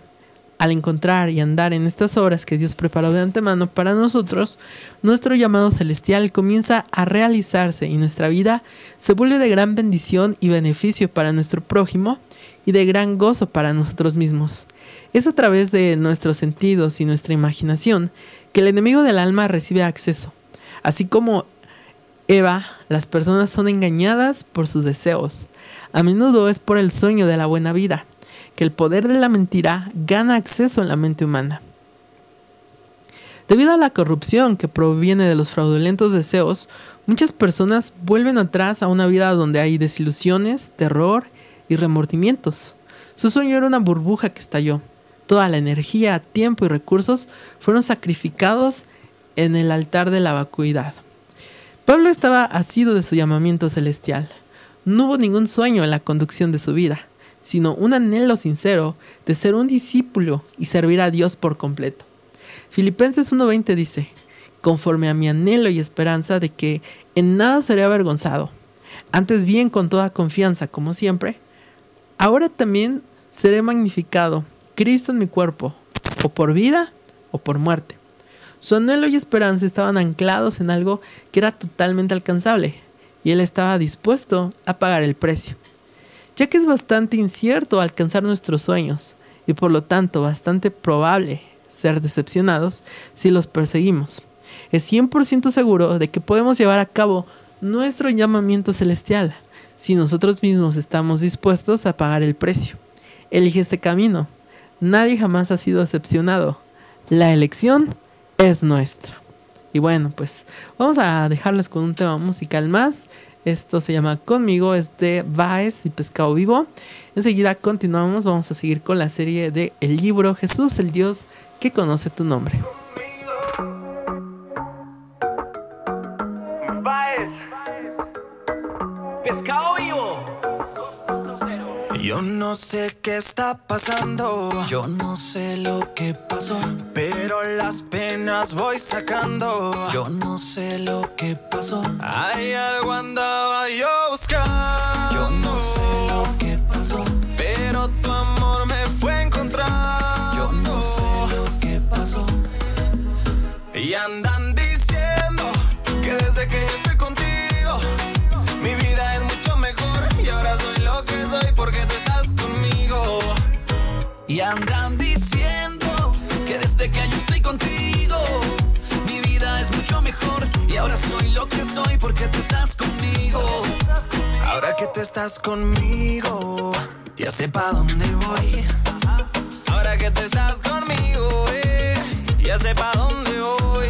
Al encontrar y andar en estas obras que Dios preparó de antemano para nosotros, nuestro llamado celestial comienza a realizarse y nuestra vida se vuelve de gran bendición y beneficio para nuestro prójimo y de gran gozo para nosotros mismos. Es a través de nuestros sentidos y nuestra imaginación que el enemigo del alma recibe acceso. Así como Eva, las personas son engañadas por sus deseos. A menudo es por el sueño de la buena vida, que el poder de la mentira gana acceso en la mente humana. Debido a la corrupción que proviene de los fraudulentos deseos, muchas personas vuelven atrás a una vida donde hay desilusiones, terror y remordimientos. Su sueño era una burbuja que estalló. Toda la energía, tiempo y recursos fueron sacrificados en el altar de la vacuidad. Pablo estaba asido de su llamamiento celestial. No hubo ningún sueño en la conducción de su vida, sino un anhelo sincero de ser un discípulo y servir a Dios por completo. Filipenses 1:20 dice, conforme a mi anhelo y esperanza de que en nada seré avergonzado, antes bien con toda confianza, como siempre, ahora también seré magnificado, Cristo en mi cuerpo, o por vida o por muerte. Su anhelo y esperanza estaban anclados en algo que era totalmente alcanzable, y él estaba dispuesto a pagar el precio. Ya que es bastante incierto alcanzar nuestros sueños, y por lo tanto bastante probable ser decepcionados si los perseguimos. Es 100% seguro de que podemos llevar a cabo nuestro llamamiento celestial si nosotros mismos estamos dispuestos a pagar el precio. Elige este camino. Nadie jamás ha sido decepcionado. La elección es nuestra. Y bueno, pues vamos a dejarles con un tema musical más. Esto se llama Conmigo, es de Baez y Pescado Vivo. Enseguida continuamos, vamos a seguir con la serie de El libro Jesús, el Dios que conoce tu nombre. Pescado Vivo. Yo no sé qué está pasando. Yo no sé lo que pasó. Pero las penas voy sacando. Yo no sé lo que pasó. Hay algo andaba yo buscando. Yo no sé lo que pasó. Pero tu amor me fue a encontrar. Yo no sé lo que pasó. Y andan Y andan diciendo que desde que yo estoy contigo, mi vida es mucho mejor. Y ahora soy lo que soy porque tú estás conmigo. Ahora que tú estás conmigo, ya sé pa' dónde voy. Ahora que tú estás conmigo, eh, ya sé pa' dónde voy.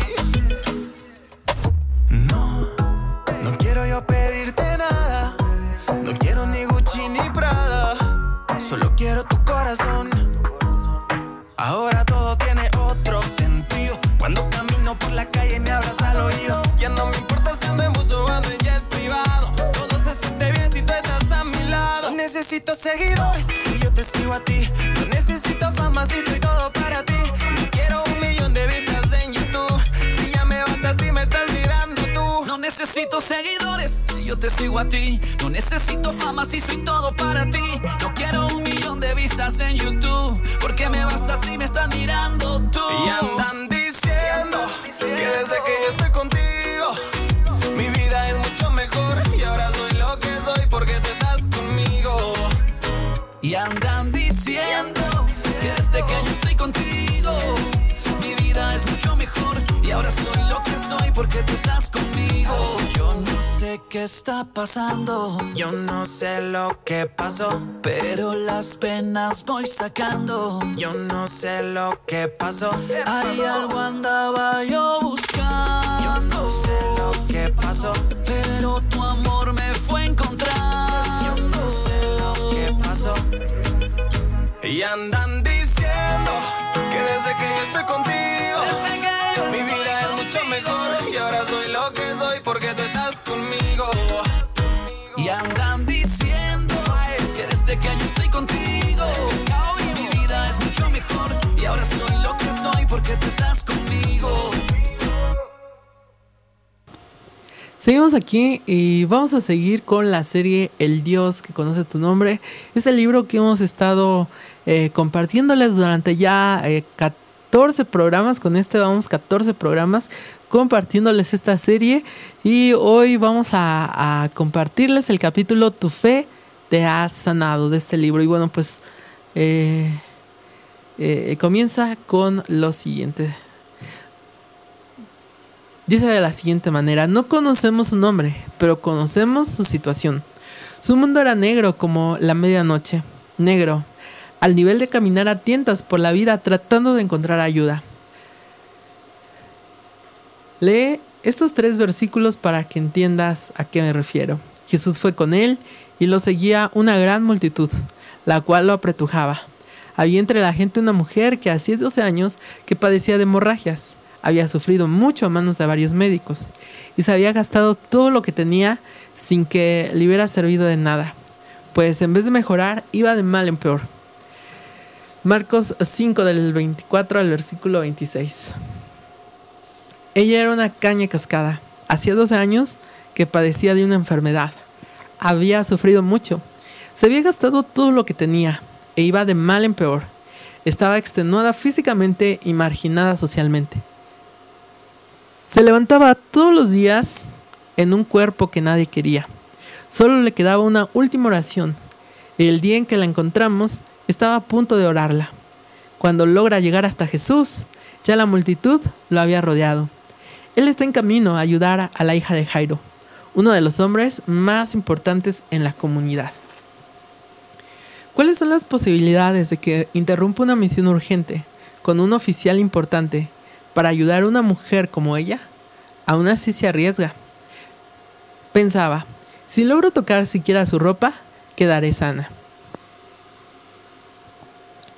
Ti. No necesito fama si soy todo para ti. No quiero un millón de vistas en YouTube. Si ya me basta si me estás mirando tú. No necesito seguidores si yo te sigo a ti. No necesito fama si soy todo para ti. No quiero un millón de vistas en YouTube. Porque me basta si me estás mirando tú. Y andan diciendo que desde que yo estoy contigo, mi vida es mucho mejor. Y ahora soy lo que soy porque tú estás conmigo. Y andan diciendo que desde que yo estoy contigo, mi vida es mucho mejor. Y ahora soy lo que soy porque tú estás conmigo. Yo no sé qué está pasando, Yo no sé lo que pasó. pero las penas voy sacando. Yo no sé lo que pasó. Hay algo andaba yo buscando. Yo no sé lo que pasó. pero tu amor me fue a encontrar. Y andan diciendo que desde que yo estoy contigo, mi vida es mucho mejor. Y ahora soy lo que soy porque tú estás conmigo. Y andan diciendo que desde que yo estoy contigo, mi vida es mucho mejor. Y ahora soy lo que soy porque tú estás conmigo. Seguimos aquí y vamos a seguir con la serie El Dios que conoce tu nombre. Es el libro que hemos estado eh, compartiéndoles durante ya 14 eh, programas. Con este vamos 14 programas compartiéndoles esta serie. Y hoy vamos a, compartirles el capítulo Tu fe te ha sanado de este libro. Y bueno, pues eh, comienza con lo siguiente. Dice de la siguiente manera, no conocemos su nombre, pero conocemos su situación. Su mundo era negro como la medianoche, negro, al nivel de caminar a tientas por la vida tratando de encontrar ayuda. Lee estos tres versículos para que entiendas a qué me refiero. Jesús fue con él y lo seguía una gran multitud, la cual lo apretujaba. Había entre la gente una mujer que hacía 12 años que padecía de hemorragias había sufrido mucho a manos de varios médicos y se había gastado todo lo que tenía sin que le hubiera servido de nada, pues en vez de mejorar iba de mal en peor. Marcos 5 del 24 al versículo 26. Ella era una caña cascada. Hacía 12 años que padecía de una enfermedad. Había sufrido mucho. Se había gastado todo lo que tenía e iba de mal en peor. Estaba extenuada físicamente y marginada socialmente. Se levantaba todos los días en un cuerpo que nadie quería. Solo le quedaba una última oración. El día en que la encontramos, estaba a punto de orarla. Cuando logra llegar hasta Jesús, ya la multitud lo había rodeado. Él está en camino a ayudar a la hija de Jairo, uno de los hombres más importantes en la comunidad. ¿Cuáles son las posibilidades de que interrumpa una misión urgente con un oficial importante para ayudar a una mujer como ella, aún así se arriesga. Pensaba, si logro tocar siquiera su ropa, quedaré sana.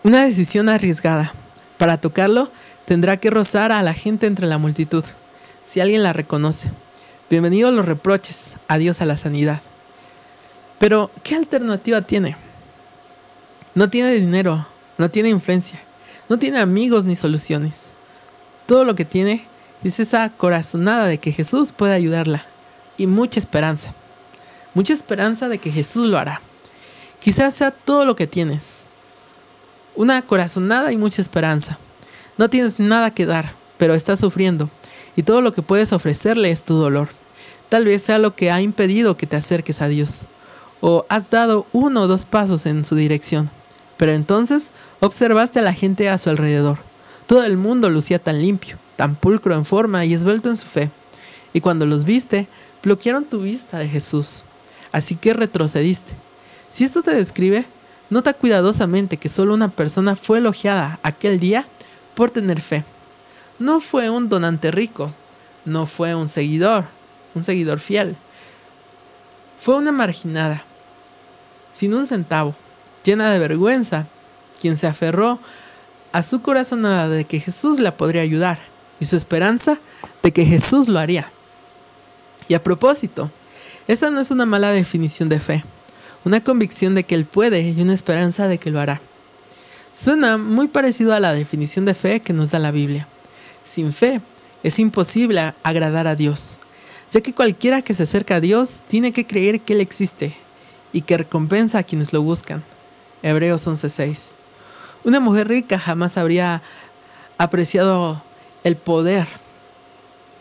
Una decisión arriesgada. Para tocarlo, tendrá que rozar a la gente entre la multitud, si alguien la reconoce. Bienvenido a los reproches, adiós a la sanidad. Pero, ¿qué alternativa tiene? No tiene dinero, no tiene influencia, no tiene amigos ni soluciones todo lo que tiene es esa corazonada de que Jesús puede ayudarla y mucha esperanza. Mucha esperanza de que Jesús lo hará. Quizás sea todo lo que tienes. Una corazonada y mucha esperanza. No tienes nada que dar, pero estás sufriendo y todo lo que puedes ofrecerle es tu dolor. Tal vez sea lo que ha impedido que te acerques a Dios. O has dado uno o dos pasos en su dirección, pero entonces observaste a la gente a su alrededor todo el mundo lucía tan limpio, tan pulcro en forma y esbelto en su fe. Y cuando los viste, bloquearon tu vista de Jesús. Así que retrocediste. Si esto te describe, nota cuidadosamente que solo una persona fue elogiada aquel día por tener fe. No fue un donante rico, no fue un seguidor, un seguidor fiel. Fue una marginada, sin un centavo, llena de vergüenza, quien se aferró a su corazonada de que Jesús la podría ayudar y su esperanza de que Jesús lo haría. Y a propósito, esta no es una mala definición de fe, una convicción de que Él puede y una esperanza de que lo hará. Suena muy parecido a la definición de fe que nos da la Biblia. Sin fe es imposible agradar a Dios, ya que cualquiera que se acerca a Dios tiene que creer que Él existe y que recompensa a quienes lo buscan. Hebreos 11:6. Una mujer rica jamás habría apreciado el poder,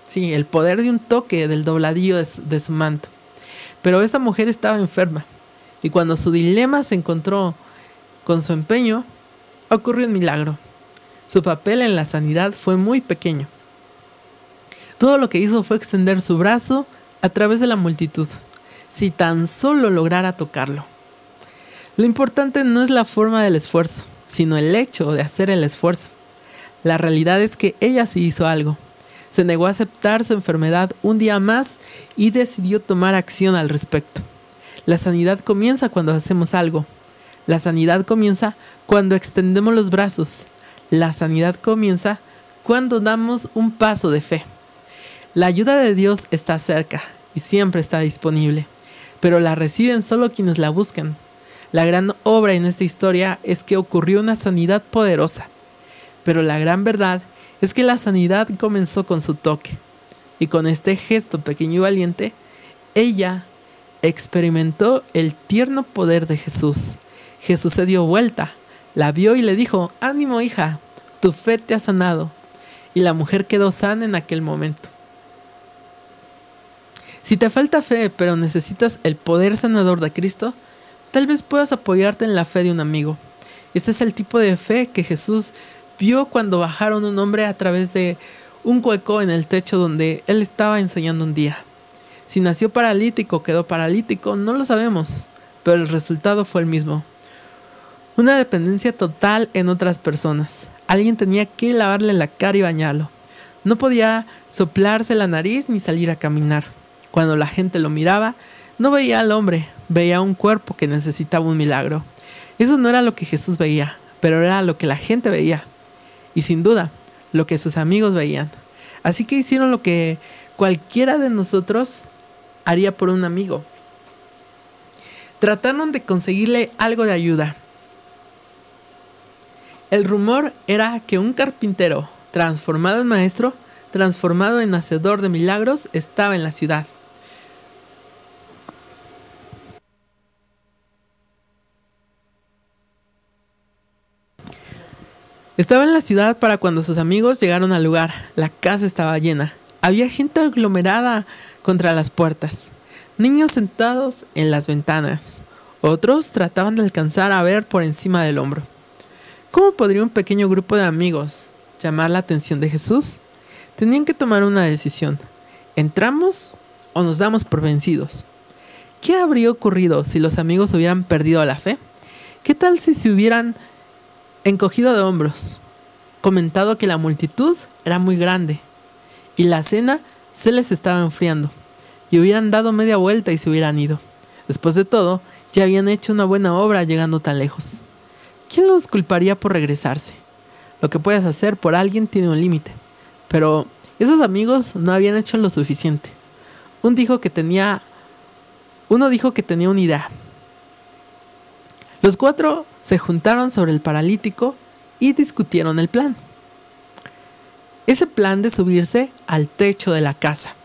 sí, el poder de un toque del dobladillo de su, manto. Pero esta mujer estaba enferma y cuando su dilema se encontró con su empeño, ocurrió un milagro. Su papel en la sanidad fue muy pequeño. Todo lo que hizo fue extender su brazo a través de la multitud, si tan solo lograra tocarlo. Lo importante no es la forma del esfuerzo, sino el hecho de hacer el esfuerzo. La realidad es que ella sí hizo algo. Se negó a aceptar su enfermedad un día más y decidió tomar acción al respecto. La sanidad comienza cuando hacemos algo. La sanidad comienza cuando extendemos los brazos. La sanidad comienza cuando damos un paso de fe. La ayuda de Dios está cerca y siempre está disponible, pero la reciben solo quienes la buscan. La gran obra en esta historia es que ocurrió una sanidad poderosa, pero la gran verdad es que la sanidad comenzó con su toque. Y con este gesto pequeño y valiente, ella experimentó el tierno poder de Jesús. Jesús se dio vuelta, la vio y le dijo, ánimo hija, tu fe te ha sanado. Y la mujer quedó sana en aquel momento. Si te falta fe, pero necesitas el poder sanador de Cristo, tal vez puedas apoyarte en la fe de un amigo. Este es el tipo de fe que Jesús vio cuando bajaron un hombre a través de un hueco en el techo donde él estaba enseñando un día. Si nació paralítico, quedó paralítico, no lo sabemos, pero el resultado fue el mismo. Una dependencia total en otras personas. Alguien tenía que lavarle la cara y bañarlo. No podía soplarse la nariz ni salir a caminar. Cuando la gente lo miraba, no veía al hombre, veía un cuerpo que necesitaba un milagro. Eso no era lo que Jesús veía, pero era lo que la gente veía. Y sin duda, lo que sus amigos veían. Así que hicieron lo que cualquiera de nosotros haría por un amigo. Trataron de conseguirle algo de ayuda. El rumor era que un carpintero, transformado en maestro, transformado en hacedor de milagros, estaba en la ciudad. Estaba en la ciudad para cuando sus amigos llegaron al lugar. La casa estaba llena. Había gente aglomerada contra las puertas. Niños sentados en las ventanas. Otros trataban de alcanzar a ver por encima del hombro. ¿Cómo podría un pequeño grupo de amigos llamar la atención de Jesús? Tenían que tomar una decisión. ¿Entramos o nos damos por vencidos? ¿Qué habría ocurrido si los amigos hubieran perdido la fe? ¿Qué tal si se hubieran encogido de hombros, comentado que la multitud era muy grande y la cena se les estaba enfriando y hubieran dado media vuelta y se hubieran ido. Después de todo, ya habían hecho una buena obra llegando tan lejos. ¿Quién los culparía por regresarse? Lo que puedes hacer por alguien tiene un límite, pero esos amigos no habían hecho lo suficiente. Uno dijo que tenía uno dijo que tenía una idea. Los cuatro se juntaron sobre el paralítico y discutieron el plan. Ese plan de subirse al techo de la casa,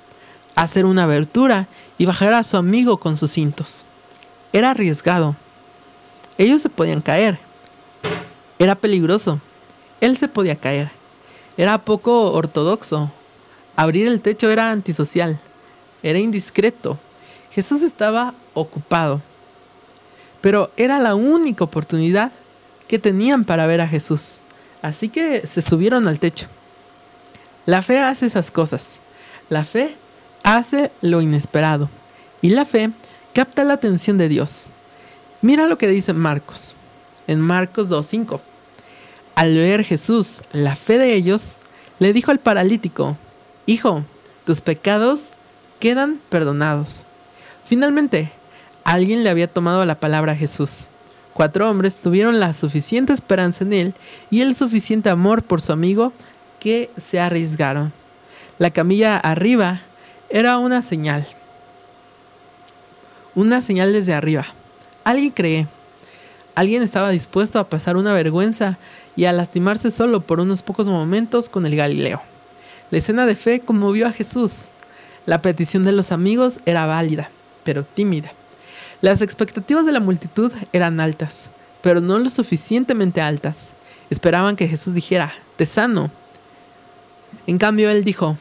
hacer una abertura y bajar a su amigo con sus cintos. Era arriesgado. Ellos se podían caer. Era peligroso. Él se podía caer. Era poco ortodoxo. Abrir el techo era antisocial. Era indiscreto. Jesús estaba ocupado pero era la única oportunidad que tenían para ver a Jesús. Así que se subieron al techo. La fe hace esas cosas. La fe hace lo inesperado. Y la fe capta la atención de Dios. Mira lo que dice Marcos. En Marcos 2.5. Al ver Jesús la fe de ellos, le dijo al paralítico, Hijo, tus pecados quedan perdonados. Finalmente, alguien le había tomado la palabra a Jesús. Cuatro hombres tuvieron la suficiente esperanza en él y el suficiente amor por su amigo que se arriesgaron. La camilla arriba era una señal. Una señal desde arriba. Alguien cree. Alguien estaba dispuesto a pasar una vergüenza y a lastimarse solo por unos pocos momentos con el Galileo. La escena de fe conmovió a Jesús. La petición de los amigos era válida, pero tímida. Las expectativas de la multitud eran altas, pero no lo suficientemente altas. Esperaban que Jesús dijera, te sano. En cambio, él dijo,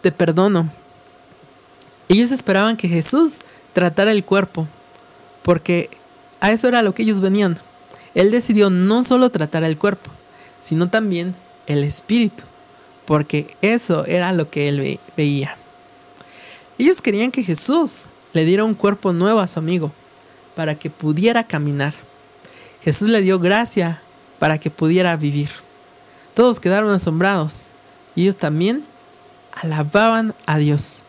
te perdono. Ellos esperaban que Jesús tratara el cuerpo, porque a eso era lo que ellos venían. Él decidió no solo tratar el cuerpo, sino también el espíritu, porque eso era lo que él veía. Ellos querían que Jesús le diera un cuerpo nuevo a su amigo, para que pudiera caminar. Jesús le dio gracia para que pudiera vivir. Todos quedaron asombrados y ellos también alababan a Dios.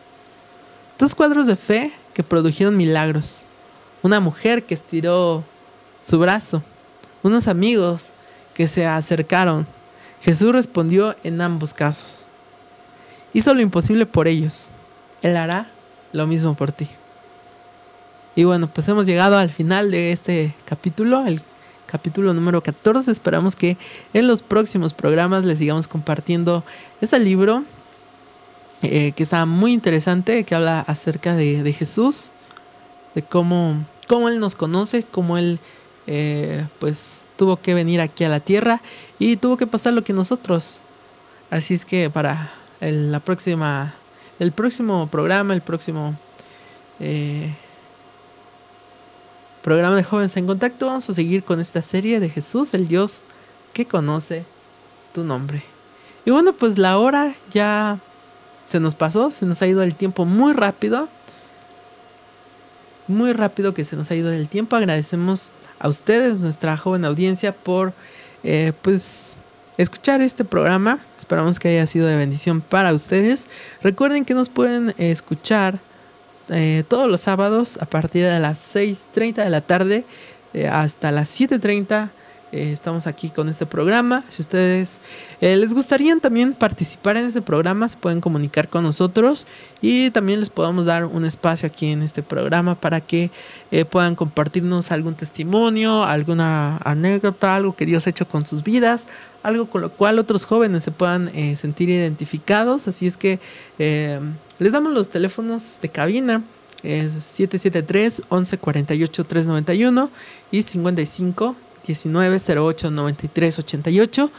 Dos cuadros de fe que produjeron milagros. Una mujer que estiró su brazo. Unos amigos que se acercaron. Jesús respondió en ambos casos. Hizo lo imposible por ellos. Él hará lo mismo por ti. Y bueno, pues hemos llegado al final de este capítulo, el capítulo número 14. Esperamos que en los próximos programas les sigamos compartiendo este libro eh, que está muy interesante, que habla acerca de, Jesús, de cómo, cómo, Él nos conoce, cómo Él eh, pues tuvo que venir aquí a la tierra y tuvo que pasar lo que nosotros. Así es que para el, la próxima, el próximo programa, el próximo eh, programa de Jóvenes en Contacto, vamos a seguir con esta serie de Jesús, el Dios que conoce tu nombre. Y bueno, pues la hora ya se nos pasó, se nos ha ido el tiempo muy rápido. Muy rápido que se nos ha ido el tiempo. Agradecemos a ustedes, nuestra joven audiencia, por eh, pues escuchar este programa. Esperamos que haya sido de bendición para ustedes. Recuerden que nos pueden escuchar eh, todos los sábados a partir de las 6.30 de la tarde eh, hasta las 7.30 eh, estamos aquí con este programa. Si ustedes les gustaría también participar en este programa, se pueden comunicar con nosotros y también les podamos dar un espacio aquí en este programa para que puedan compartirnos algún testimonio, alguna anécdota, algo que Dios ha hecho con sus vidas, algo con lo cual otros jóvenes se puedan sentir identificados. Así es que les damos los teléfonos de cabina. Es 773 1148 391 y 55 1908 93 88.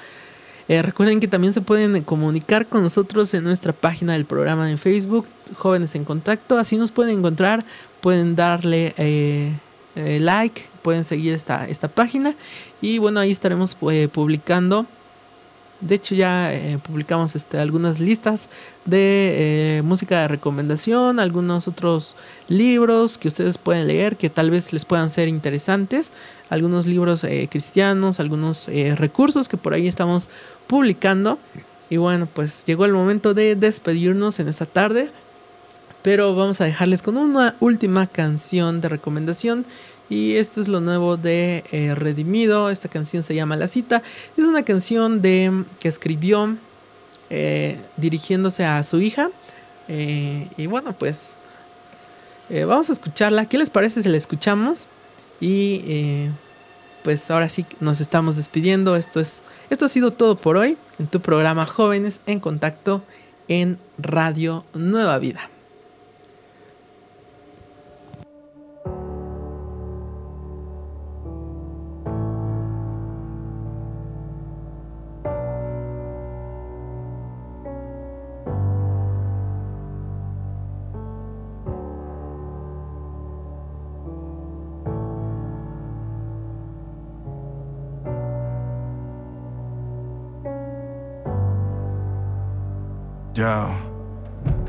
recuerden que también se pueden comunicar con nosotros en nuestra página del programa en Facebook, Jóvenes en Contacto. Así nos pueden encontrar, pueden darle eh, eh, like, pueden seguir esta, esta página. Y bueno, ahí estaremos eh, publicando de hecho, ya eh, publicamos este, algunas listas de eh, música de recomendación, algunos otros libros que ustedes pueden leer que tal vez les puedan ser interesantes, algunos libros eh, cristianos, algunos recursos que por ahí estamos publicando. Y bueno, pues llegó el momento de despedirnos en esta tarde, pero vamos a dejarles con una última canción de recomendación y esto es lo nuevo de eh, Redimido. Esta canción se llama La Cita. Es una canción de, que escribió eh, dirigiéndose a su hija. Eh, y bueno, pues vamos a escucharla. ¿Qué les parece si la escuchamos? Y pues ahora sí nos estamos despidiendo. Esto, es, esto ha sido todo por hoy en tu programa Jóvenes en Contacto en Radio Nueva Vida.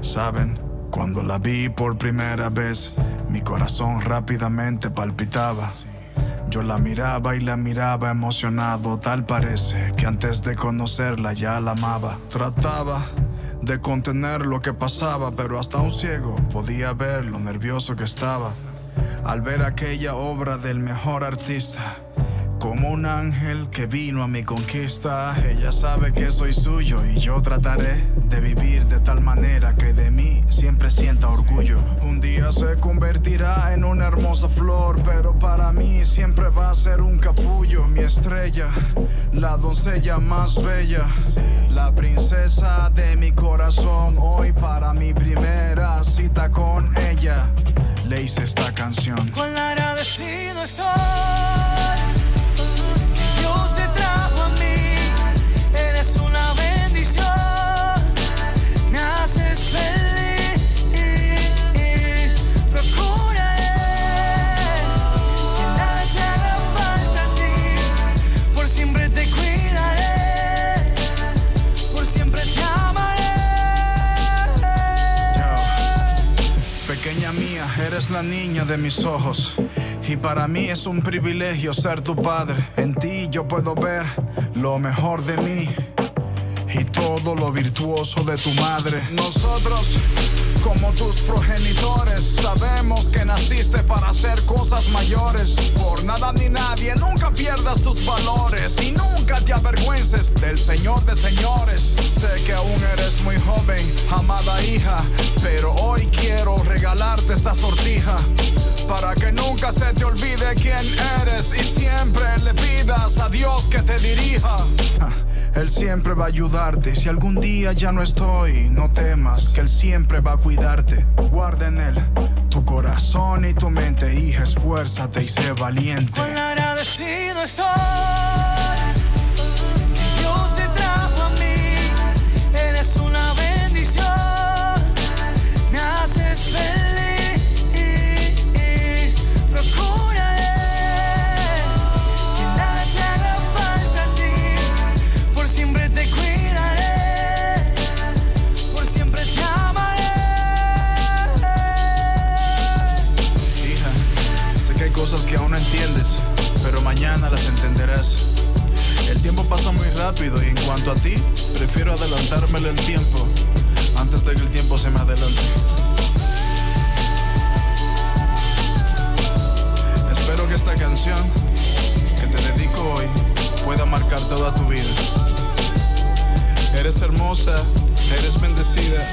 Saben, cuando la vi por primera vez, mi corazón rápidamente palpitaba. Yo la miraba y la miraba emocionado, tal parece que antes de conocerla ya la amaba. Trataba de contener lo que pasaba, pero hasta un ciego podía ver lo nervioso que estaba al ver aquella obra del mejor artista. Como un ángel que vino a mi conquista, ella sabe que soy suyo y yo trataré de vivir de tal manera que de mí siempre sienta orgullo. Un día se convertirá en una hermosa flor, pero para mí siempre va a ser un capullo. Mi estrella, la doncella más bella, la princesa de mi corazón. Hoy para mi primera cita con ella, le hice esta canción. Con agradecido estoy. Eres la niña de mis ojos. Y para mí es un privilegio ser tu padre. En ti yo puedo ver lo mejor de mí y todo lo virtuoso de tu madre. Nosotros, como tus progenitores, sabemos que naciste para hacer cosas mayores. Por nada ni nadie, nunca pierdas tus valores y nunca te avergüences del Señor de señores. Sé que aún muy joven, amada hija, pero hoy quiero regalar regalarte esta sortija. Para que nunca se te olvide quién eres y siempre le pidas a Dios que te dirija. Él siempre va a ayudarte. Si algún día ya no estoy, no temas, que Él siempre va a cuidarte. Guarda en Él tu corazón y tu mente, hija, esfuérzate y sé valiente. Agradecido estoy las entenderás. El tiempo pasa muy rápido y en cuanto a ti, prefiero adelantármelo el tiempo antes de que el tiempo se me adelante. Espero que esta canción que te dedico hoy pueda marcar toda tu vida. Eres hermosa, eres bendecida,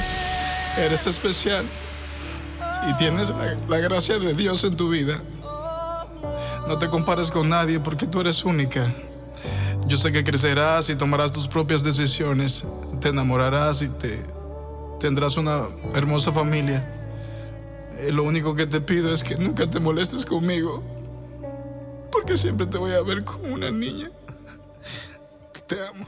eres especial y tienes la gracia de Dios en tu vida. No te compares con nadie porque tú eres única. Yo sé que crecerás y tomarás tus propias decisiones, te enamorarás y te tendrás una hermosa familia. Eh, Lo único que te pido es que nunca te molestes conmigo, porque siempre te voy a ver como una niña. Te amo.